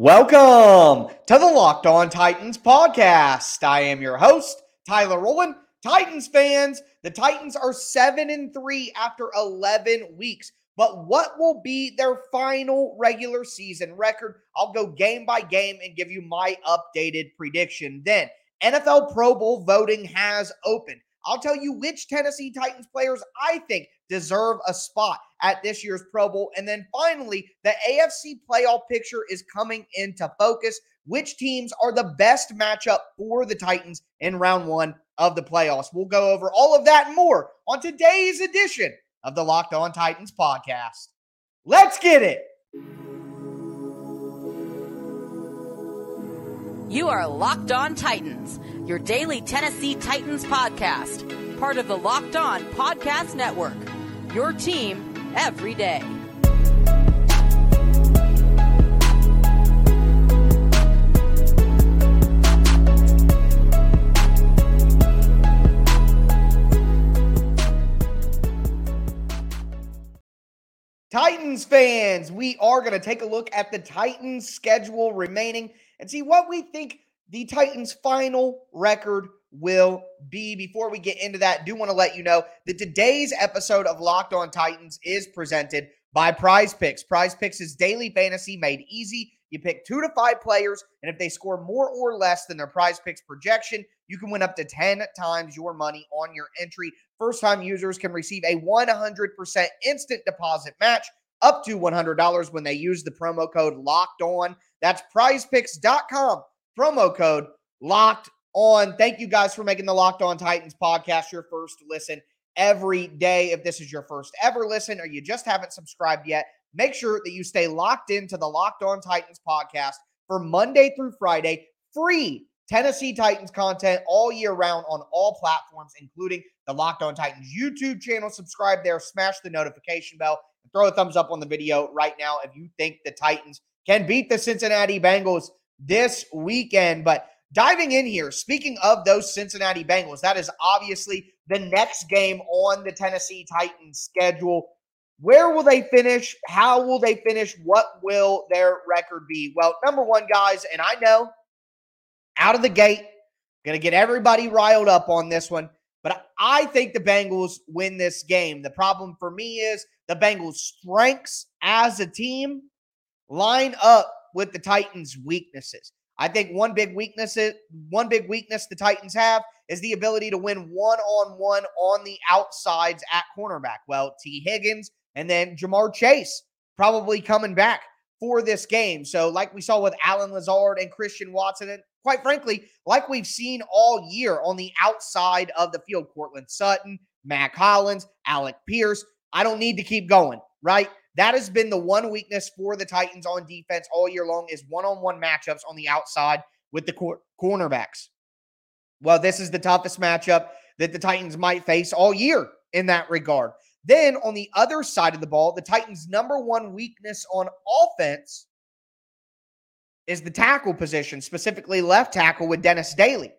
Welcome to the Locked On Titans podcast. I am your host, Tyler Rowland. Titans fans, the Titans are 7 and 3 after 11 weeks. But what will be their final regular season record? I'll go game by game and give you my updated prediction. Then, NFL Pro Bowl voting has opened. I'll tell you which Tennessee Titans players I think deserve a spot at this year's Pro Bowl. And then finally, the AFC playoff picture is coming into focus. Which teams are the best matchup for the Titans in round one of the playoffs? We'll go over all of that and more on today's edition of the Locked On Titans podcast. Let's get it. You are Locked On Titans, your daily Tennessee Titans podcast, part of the Locked On Podcast Network. Your team every day. Titans fans, we are going to take a look at the Titans schedule remaining and see what we think the Titans' final record will be. Before we get into that, I do want to let you know that today's episode of Locked On Titans is presented by Prize Picks. Prize Picks is daily fantasy made easy. You pick two to five players, and if they score more or less than their prize picks projection, you can win up to 10 times your money on your entry. First time users can receive a 100% instant deposit match up to $100 when they use the promo code locked on. That's prizepicks.com, promo code locked on. Thank you guys for making the Locked On Titans podcast your first listen every day. If this is your first ever listen or you just haven't subscribed yet, make sure that you stay locked into the Locked On Titans podcast for Monday through Friday, free Tennessee Titans content all year round on all platforms, including the Locked On Titans YouTube channel. Subscribe there, smash the notification bell, and throw a thumbs up on the video right now if you think the Titans can beat the Cincinnati Bengals this weekend. But Diving in here, speaking of those Cincinnati Bengals, that is obviously the next game on the Tennessee Titans schedule. Where will they finish? How will they finish? What will their record be? Well, number one, guys, and I know out of the gate, going to get everybody riled up on this one, but I think the Bengals win this game. The problem for me is the Bengals' strengths as a team line up with the Titans' weaknesses. I think one big weakness is, one big weakness the Titans have is the ability to win one on one on the outsides at cornerback. Well, Tee Higgins and then Ja'Marr Chase probably coming back for this game. So, like we saw with Allen Lazard and Christian Watson, and quite frankly, like we've seen all year on the outside of the field, Courtland Sutton, Mack Hollins, Alec Pierce. I don't need to keep going, right? That has been the one weakness for the Titans on defense all year long is one-on-one matchups on the outside with the cor- cornerbacks. Well, this is the toughest matchup that the Titans might face all year in that regard. Then on the other side of the ball, the Titans' number one weakness on offense is the tackle position, specifically left tackle with Dennis Daly.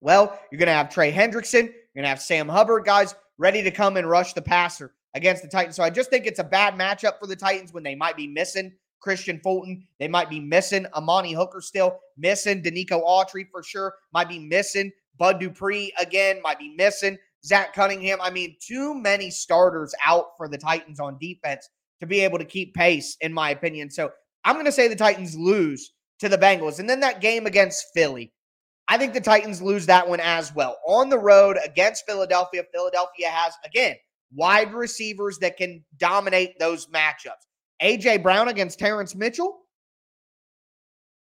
Well, you're going to have Trey Hendrickson, you're going to have Sam Hubbard, guys, ready to come and rush the passer against the Titans. So I just think it's a bad matchup for the Titans when they might be missing Kristian Fulton. They might be missing Amani Hooker still, missing Denico Autry for sure, might be missing Bud Dupree again, might be missing Zach Cunningham. I mean, too many starters out for the Titans on defense to be able to keep pace, in my opinion. So I'm going to say the Titans lose to the Bengals. And then that game against Philly. I think the Titans lose that one as well. On the road against Philadelphia, Philadelphia has, again, wide receivers that can dominate those matchups. AJ Brown against Terrance Mitchell.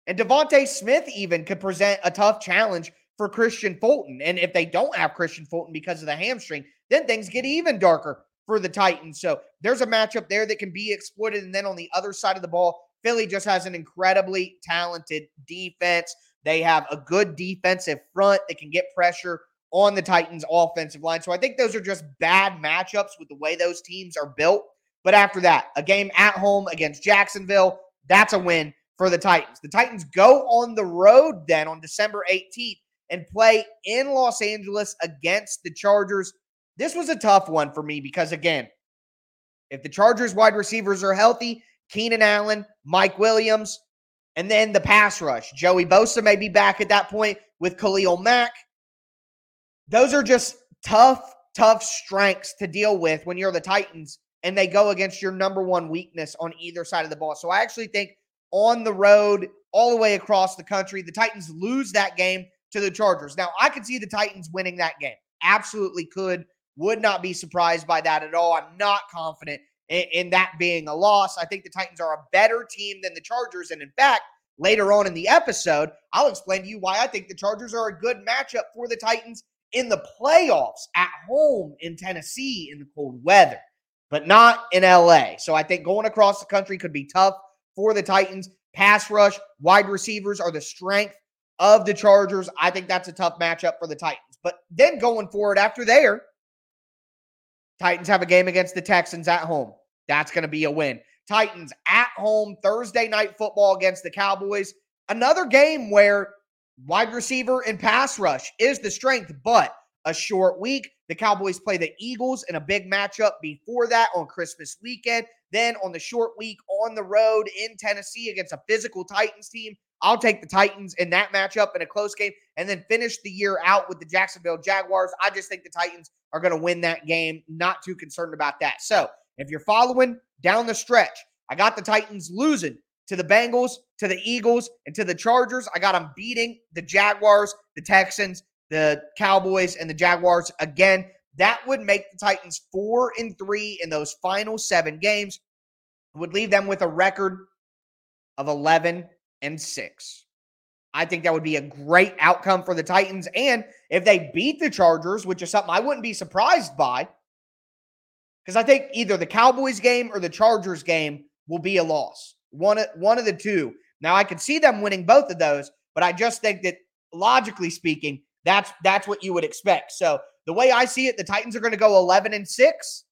And DeVonta Smith even could present a tough challenge for Kristian Fulton. And if they don't have Kristian Fulton because of the hamstring, then things get even darker for the Titans. So there's a matchup there that can be exploited. And then on the other side of the ball, Philly just has an incredibly talented defense. They have a good defensive front that can get pressure on the Titans offensive line. So I think those are just bad matchups with the way those teams are built. But after that, a game at home against Jacksonville, that's a win for the Titans. The Titans go on the road then on December 18th and play in Los Angeles against the Chargers. This was a tough one for me because, again, if the Chargers wide receivers are healthy, Keenan Allen, Mike Williams, And then the pass rush. Joey Bosa may be back at that point with Khalil Mack. Those are just tough, tough strengths to deal with when you're the Titans and they go against your number one weakness on either side of the ball. So I actually think on the road, all the way across the country, the Titans lose that game to the Chargers. Now, I could see the Titans winning that game. Absolutely could. Would not be surprised by that at all. I'm not confident in, in that being a loss. I think the Titans are a better team than the Chargers. And in fact, later on in the episode, I'll explain to you why I think the Chargers are a good matchup for the Titans in the playoffs at home in Tennessee in the cold weather, but not in LA. So I think going across the country could be tough for the Titans. Pass rush, wide receivers are the strength of the Chargers. I think that's a tough matchup for the Titans. But then going forward after there, Titans have a game against the Texans at home. That's going to be a win. Titans at home Thursday night football against the Cowboys. Another game where wide receiver and pass rush is the strength, but a short week. The Cowboys play the Eagles in a big matchup before that on Christmas weekend. Then on the short week on the road in Tennessee against a physical Titans team. I'll take the Titans in that matchup in a close game and then finish the year out with the Jacksonville Jaguars. I just think the Titans are going to win that game. Not too concerned about that. So if you're following down the stretch, I got the Titans losing to the Bengals, to the Eagles, and to the Chargers. I got them beating the Jaguars, the Texans, the Cowboys, and the Jaguars again. That would make the Titans four and three in those final seven games. would leave them with a record of 11 and six. I think that would be a great outcome for the Titans. And if they beat the Chargers, which is something I wouldn't be surprised by, because I think either the Cowboys game or the Chargers game will be a loss. One, one of the two. Now I could see them winning both of those, but I just think that logically speaking, that's that's what you would expect. So the way I see it, the Titans are going to go 11 and 6.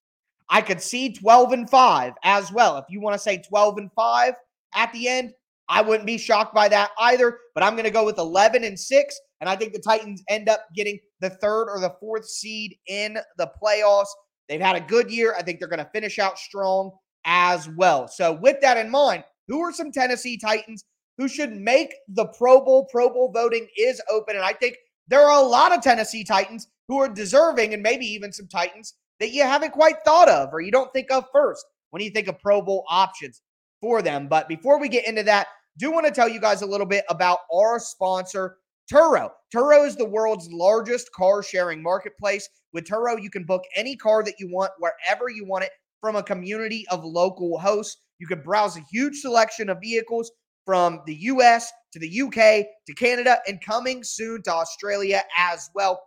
I could see 12 and 5 as well. If you want to say 12 and 5 at the end, I wouldn't be shocked by that either, but I'm going to go with 11 and 6 and I think the Titans end up getting the third or the fourth seed in the playoffs. They've had a good year. I think they're going to finish out strong as well. So, with that in mind, who are some Tennessee Titans who should make the Pro Bowl? Pro Bowl voting is open. And I think there are a lot of Tennessee Titans who are deserving, and maybe even some Titans that you haven't quite thought of or you don't think of first when you think of Pro Bowl options for them. But before we get into that, do want to tell you guys a little bit about our sponsor, Turo. Turo is the world's largest car sharing marketplace. With Turo, you can book any car that you want wherever you want it from a community of local hosts. You can browse a huge selection of vehicles from the US to the UK to Canada and coming soon to Australia as well.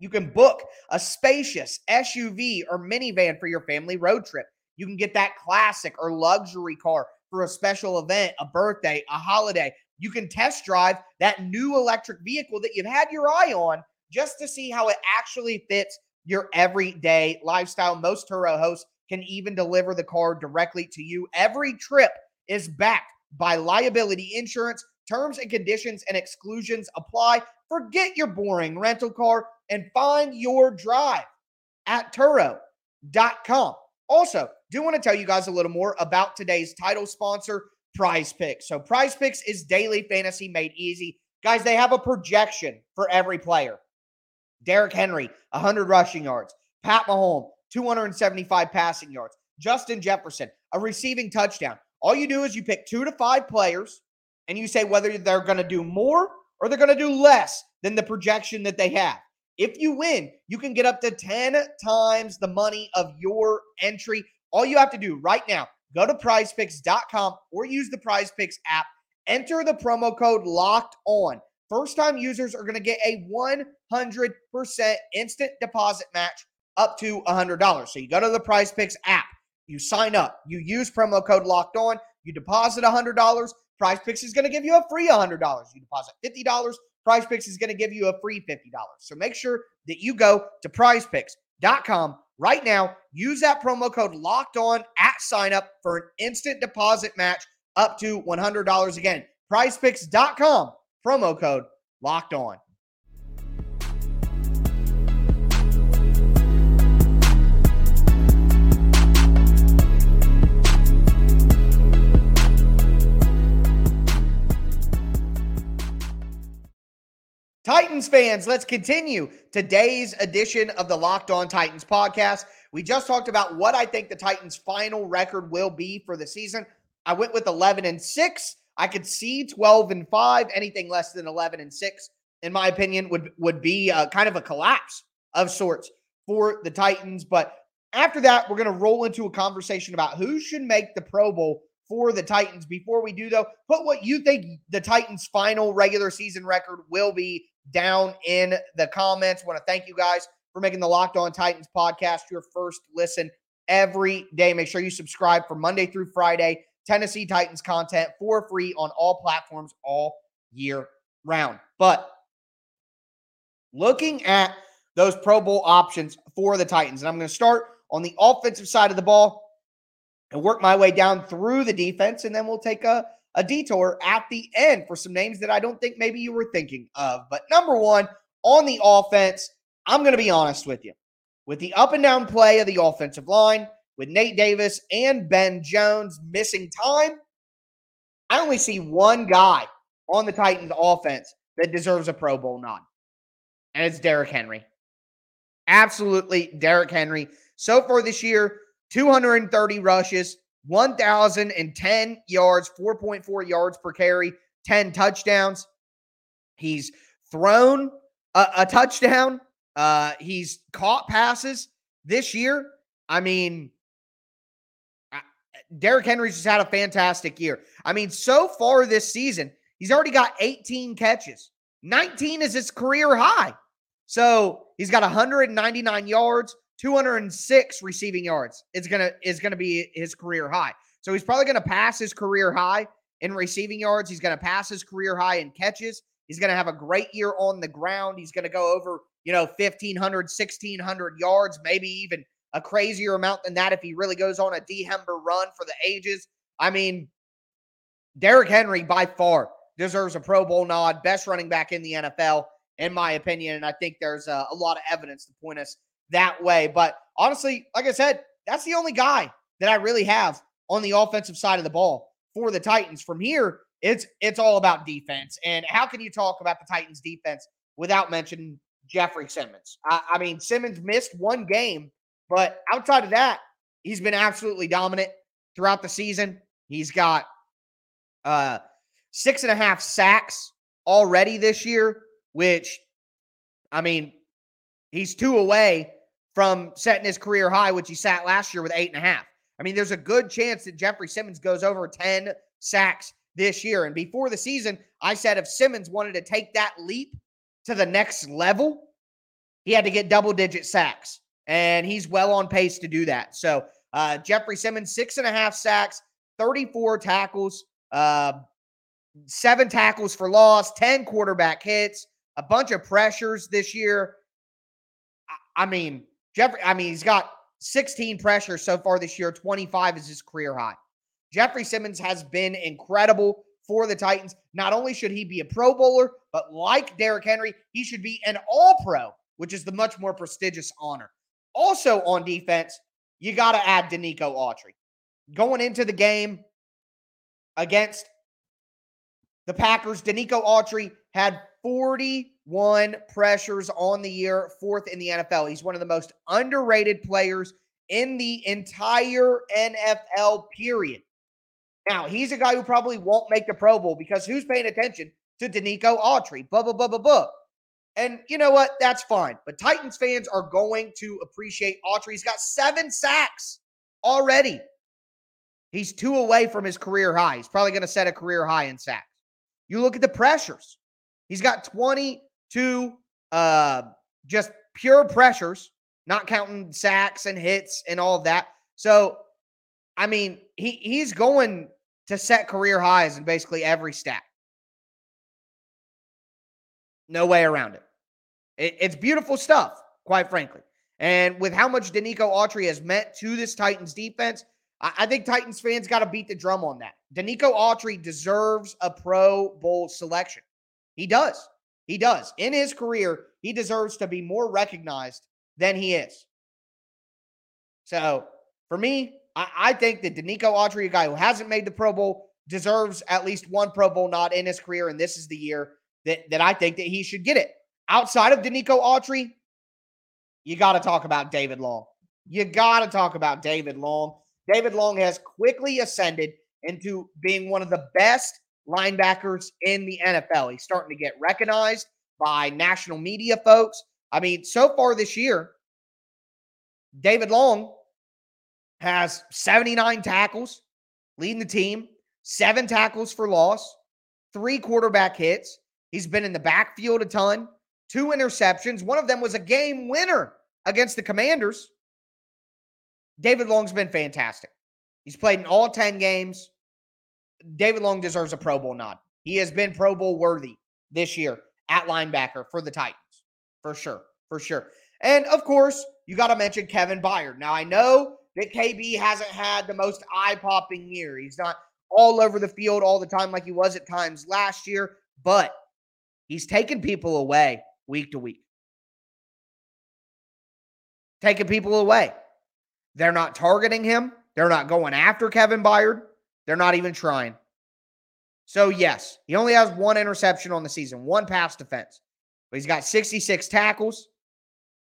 You can book a spacious SUV or minivan for your family road trip. You can get that classic or luxury car for a special event, a birthday, a holiday. You can test drive that new electric vehicle that you've had your eye on just to see how it actually fits your everyday lifestyle. Most Turo hosts can even deliver the car directly to you. Every trip is backed by liability insurance. Terms and conditions and exclusions apply. Forget your boring rental car and find your drive at Turo.com. Also, do want to tell you guys a little more about today's title sponsor, Prize Picks. So, Prize Picks is daily fantasy made easy. Guys, they have a projection for every player. Derrick Henry, 100 rushing yards. Pat Mahomes, 275 passing yards. Justin Jefferson, a receiving touchdown. All you do is you pick two to five players and you say whether they're going to do more or they're going to do less than the projection that they have. If you win, you can get up to 10 times the money of your entry. All you have to do right now, go to prizepicks.com or use the prizepicks app. Enter the promo code locked on. First time users are going to get a 100% instant deposit match up to $100. So you go to the Prize Picks app, you sign up, you use promo code locked on, you deposit $100. Prize Picks is going to give you a free $100. You deposit $50, Prize Picks is going to give you a free $50. So make sure that you go to prizepicks.com right now. Use that promo code locked on at sign up for an instant deposit match up to $100. Again, prizepicks.com, promo code locked on. Titans fans, let's continue today's edition of the Locked On Titans podcast. We just talked about what I think the Titans' final record will be for the season. I went with 11 and 6. I could see 12 and 5. Anything less than 11 and 6, in my opinion, would would be a, kind of a collapse of sorts for the Titans. But after that, we're going to roll into a conversation about who should make the Pro Bowl for the Titans. Before we do, though, put what you think the Titans' final regular season record will be down in the comments. Want to thank you guys for making the Locked On Titans podcast your first listen every day. Make sure you subscribe for Monday through Friday Tennessee Titans content for free on all platforms all year round. But looking at those Pro Bowl options for the Titans, and I'm going to start on the offensive side of the ball and work my way down through the defense, and then we'll take a a detour at the end for some names that I don't think maybe you were thinking of. But number one, on the offense, I'm going to be honest with you. With the up and down play of the offensive line, with Nate Davis and Ben Jones missing time, I only see one guy on the Titans offense that deserves a Pro Bowl nod, and it's Derrick Henry. Absolutely, Derrick Henry. So far this year, 230 rushes, 1,010 yards, 4.4 yards per carry, 10 touchdowns. He's thrown a, a touchdown. Uh, he's caught passes this year. I mean, Derrick Henry's just had a fantastic year. I mean, so far this season, he's already got 18 catches. 19 is his career high. So he's got 199 yards, 206 receiving yards. It's gonna is gonna be his career high. So he's probably gonna pass his career high in receiving yards. He's gonna pass his career high in catches. He's gonna have a great year on the ground. He's gonna go over, you know, 1,500, 1,600 yards, maybe even a crazier amount than that if he really goes on a D Hember run for the ages. I mean, Derrick Henry by far deserves a Pro Bowl nod, best running back in the NFL, in my opinion. And I think there's a, a lot of evidence to point us that way. But honestly, like I said, that's the only guy that I really have on the offensive side of the ball for the Titans. From here, it's it's all about defense. And how can you talk about the Titans defense without mentioning Jeffrey Simmons? I, I mean, Simmons missed one game, but outside of that, he's been absolutely dominant throughout the season. He's got uh six and a half sacks already this year, which I mean, he's two away from setting his career high, which he sat last year with eight and a half. I mean, there's a good chance that Jeffrey Simmons goes over 10 sacks this year. And before the season, I said if Simmons wanted to take that leap to the next level, he had to get double digit sacks. And he's well on pace to do that. So, uh, Jeffrey Simmons, six and a half sacks, 34 tackles, uh, seven tackles for loss, 10 quarterback hits, a bunch of pressures this year. I mean, Jeffrey, I mean, he's got 16 pressures so far this year, 25 is his career high. Jeffrey Simmons has been incredible for the Titans. Not only should he be a Pro Bowler, but like Derrick Henry, he should be an All Pro, which is the much more prestigious honor. Also on defense, you got to add Denico Autry. Going into the game against the Packers, Denico Autry had 41 pressures on the year, fourth in the NFL. He's one of the most underrated players in the entire NFL, period. Now, he's a guy who probably won't make the Pro Bowl because who's paying attention to Denico Autry? Blah, blah, blah, blah, blah. And you know what? That's fine. But Titans fans are going to appreciate Autry. He's got seven sacks already. He's two away from his career high. He's probably going to set a career high in sacks. You look at the pressures. He's got 22 uh, just pure pressures, not counting sacks and hits and all of that. So, I mean, he he's going to set career highs in basically every stat. No way around it. it it's beautiful stuff, quite frankly. And with how much Denico Autry has meant to this Titans defense, I, I think Titans fans got to beat the drum on that. Denico Autry deserves a Pro Bowl selection. He does. He does. In his career, he deserves to be more recognized than he is. So for me, I, I think that Denico Autry, a guy who hasn't made the Pro Bowl, deserves at least one Pro Bowl nod in his career, and this is the year that, that I think that he should get it. Outside of Denico Autry, you got to talk about David Long. You got to talk about David Long. David Long has quickly ascended into being one of the best linebackers in the NFL. He's starting to get recognized by national media folks. I mean, so far this year, David Long has 79 tackles, leading the team, seven tackles for loss, three quarterback hits. He's been in the backfield a ton, two interceptions. One of them was a game winner against the Commanders. David Long's been fantastic. He's played in all 10 games. David Long deserves a Pro Bowl nod. He has been Pro Bowl worthy this year at linebacker for the Titans, for sure, for sure. And of course, you got to mention Kevin Byard. Now, I know that KB hasn't had the most eye popping year. He's not all over the field all the time like he was at times last year, but he's taken people away week to week. Taking people away. They're not targeting him. They're not going after Kevin Byard. They're not even trying. So, yes, he only has one interception on the season, one pass defense, but he's got 66 tackles.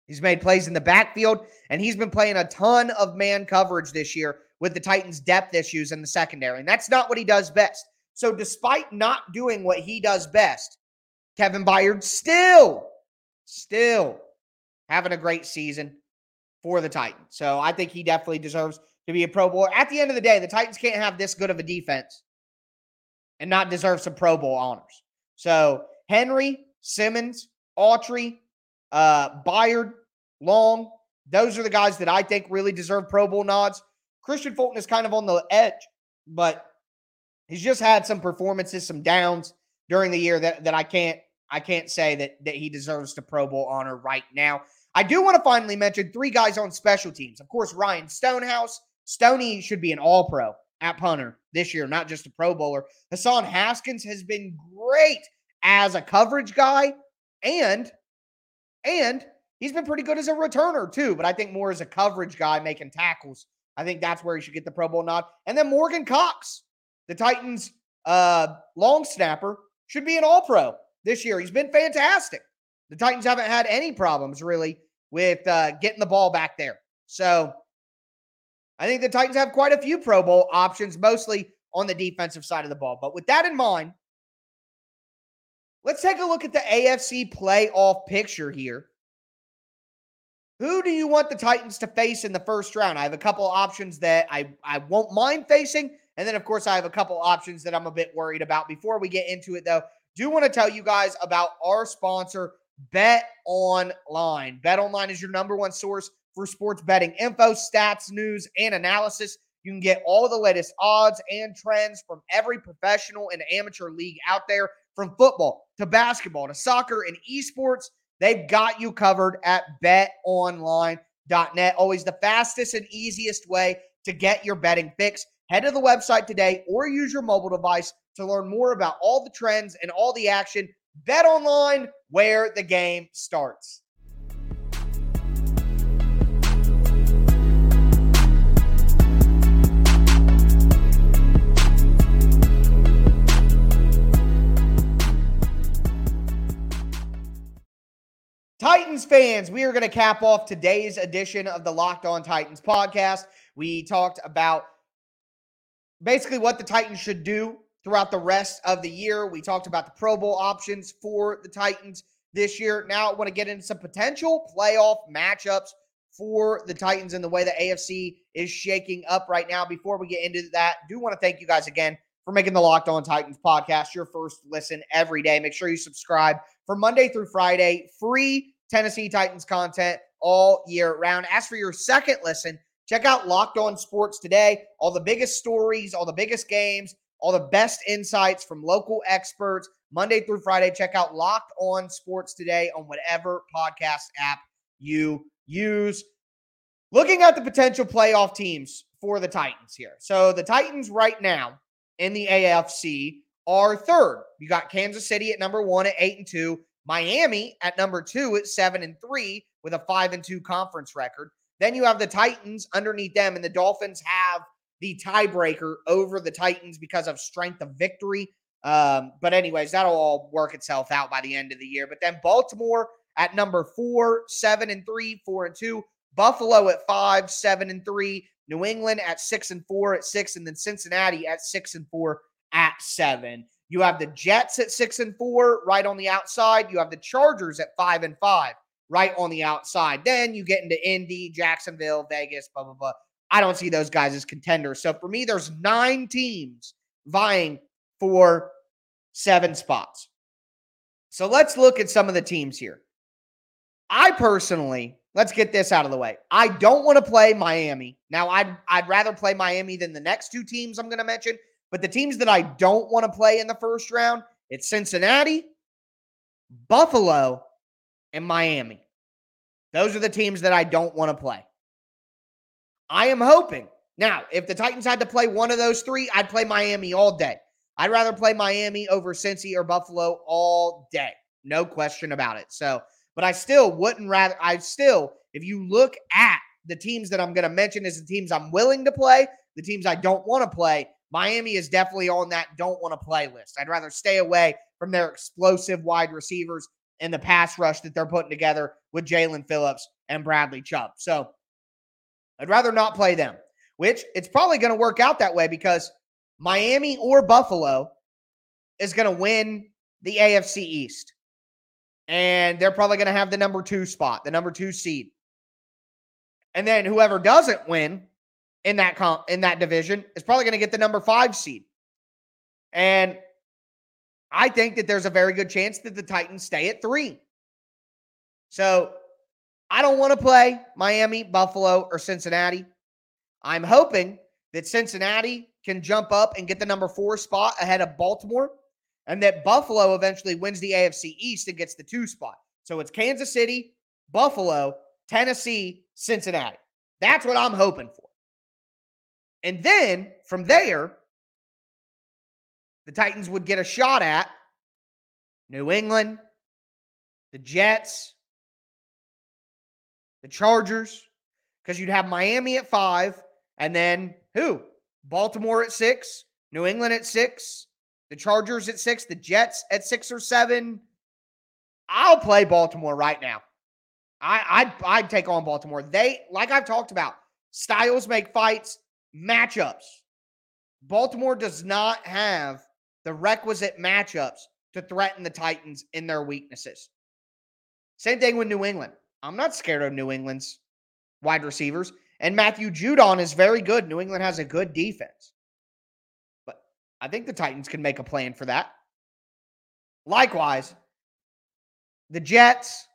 He's made plays in the backfield, and he's been playing a ton of man coverage this year with the Titans' depth issues in the secondary. And that's not what he does best. So, despite not doing what he does best, Kevin Byard still, still having a great season for the Titans. So, I think he definitely deserves to be a Pro Bowler. At the end of the day, the Titans can't have this good of a defense and not deserve some Pro Bowl honors. So, Henry, Simmons, Autry, uh, Byard, Long, those are the guys that I think really deserve Pro Bowl nods. Kristian Fulton is kind of on the edge, but he's just had some performances, some downs during the year that, that I can't I can't say that that he deserves the Pro Bowl honor right now. I do want to finally mention three guys on special teams. Of course, Ryan Stonehouse. Stoney should be an all pro at punter this year, not just a Pro Bowler. Hassan Haskins has been great as a coverage guy and and he's been pretty good as a returner too, but I think more as a coverage guy making tackles. I think that's where he should get the Pro Bowl nod. And then Morgan Cox, the Titans uh, long snapper, should be an all pro this year. He's been fantastic. The Titans haven't had any problems really with uh, getting the ball back there. So I think the Titans have quite a few Pro Bowl options, mostly on the defensive side of the ball. But with that in mind, Let's take a look at the AFC playoff picture here. Who do you want the Titans to face in the first round? I have a couple options that I, I won't mind facing. And then, of course, I have a couple options that I'm a bit worried about. Before we get into it, though, do want to tell you guys about our sponsor, Bet Online. Bet Online is your number one source for sports betting info, stats, news, and analysis. You can get all the latest odds and trends from every professional and amateur league out there from football to basketball to soccer and esports. They've got you covered at betonline.net. Always the fastest and easiest way to get your betting fix. Head to the website today or use your mobile device to learn more about all the trends and all the action. Bet online where the game starts. Titans fans, we are going to cap off today's edition of the Locked On Titans podcast. We talked about basically what the Titans should do throughout the rest of the year. We talked about the Pro Bowl options for the Titans this year. Now, I want to get into some potential playoff matchups for the Titans and the way the AFC is shaking up right now. Before we get into that, I do want to thank you guys again for making the Locked On Titans podcast your first listen every day. Make sure you subscribe for Monday through Friday, free Tennessee Titans content all year round. As for your second listen, check out Locked On Sports today. All the biggest stories, all the biggest games, all the best insights from local experts Monday through Friday. Check out Locked On Sports today on whatever podcast app you use. Looking at the potential playoff teams for the Titans here. So the Titans right now in the AFC are third. You got Kansas City at number one at eight and two. Miami at number two at seven and three with a five and two conference record. Then you have the Titans underneath them, and the Dolphins have the tiebreaker over the Titans because of strength of victory Um, but anyways, that'll all work itself out by the end of the year. But then Baltimore at number four, seven and three, four and two. Buffalo at five, seven and three. New England at six and four at six, and then Cincinnati at six and four at seven. You have the Jets at six and four, right on the outside. You have the Chargers at five and five, right on the outside. Then you get into Indy, Jacksonville, Vegas, blah, blah, blah. I don't see those guys as contenders. So for me, there's nine teams vying for seven spots. So let's look at some of the teams here. I personally, let's get this out of the way. I don't want to play Miami. Now, I'd I'd rather play Miami than the next two teams I'm going to mention. But the teams that I don't want to play in the first round, it's Cincinnati, Buffalo, and Miami. Those are the teams that I don't want to play. I am hoping. Now, if the Titans had to play one of those three, I'd play Miami all day. I'd rather play Miami over Cincy or Buffalo all day. No question about it. So, but I still wouldn't rather, I still, if you look at the teams that I'm going to mention as the teams I'm willing to play, the teams I don't want to play, Miami is definitely on that don't want to play list. I'd rather stay away from their explosive wide receivers and the pass rush that they're putting together with Jaelan Phillips and Bradley Chubb. So I'd rather not play them, which it's probably going to work out that way because Miami or Buffalo is going to win the AFC East. And they're probably going to have the number two spot, the number two seed. And then whoever doesn't win in that comp in that division is probably going to get the number five seed. And I think that there's a very good chance that the Titans stay at three. So I don't want to play Miami, Buffalo, or Cincinnati. I'm hoping that Cincinnati can jump up and get the number four spot ahead of Baltimore, and that Buffalo eventually wins the AFC East and gets the two spot. So it's Kansas City, Buffalo, Tennessee, Cincinnati. That's what I'm hoping for. And then from there, the Titans would get a shot at New England, the Jets, the Chargers, because you'd have Miami at five, and then who? Baltimore at six, New England at six, the Chargers at six, the Jets at six or seven. I'll play Baltimore right now. I, I'd, I'd take on Baltimore. They, like I've talked about, styles make fights matchups. Baltimore does not have the requisite matchups to threaten the Titans in their weaknesses. Same thing with New England. I'm not scared of New England's wide receivers. And Matthew Judon is very good. New England has a good defense. But I think the Titans can make a plan for that. Likewise, the Jets,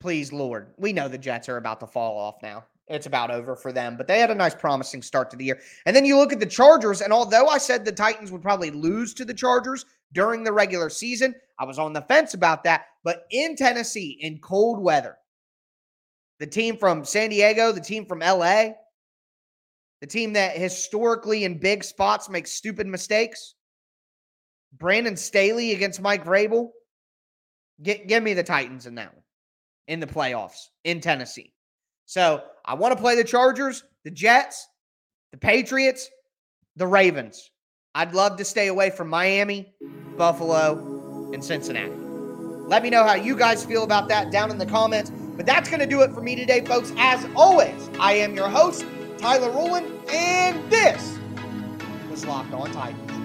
please, Lord, we know the Jets are about to fall off now it's about over for them. But they had a nice, promising start to the year. And then you look at the Chargers, and although I said the Titans would probably lose to the Chargers during the regular season, I was on the fence about that. But in Tennessee, in cold weather, the team from San Diego, the team from LA, the team that historically in big spots makes stupid mistakes, Brandon Staley against Mike Vrabel. Get, give me the Titans in that one in the playoffs in Tennessee. So I want to play the Chargers, the Jets, the Patriots, the Ravens. I'd love to stay away from Miami, Buffalo, and Cincinnati. Let me know how you guys feel about that down in the comments. But that's going to do it for me today, folks. As always, I am your host, Tyler Rowland, and this was Locked On Titans.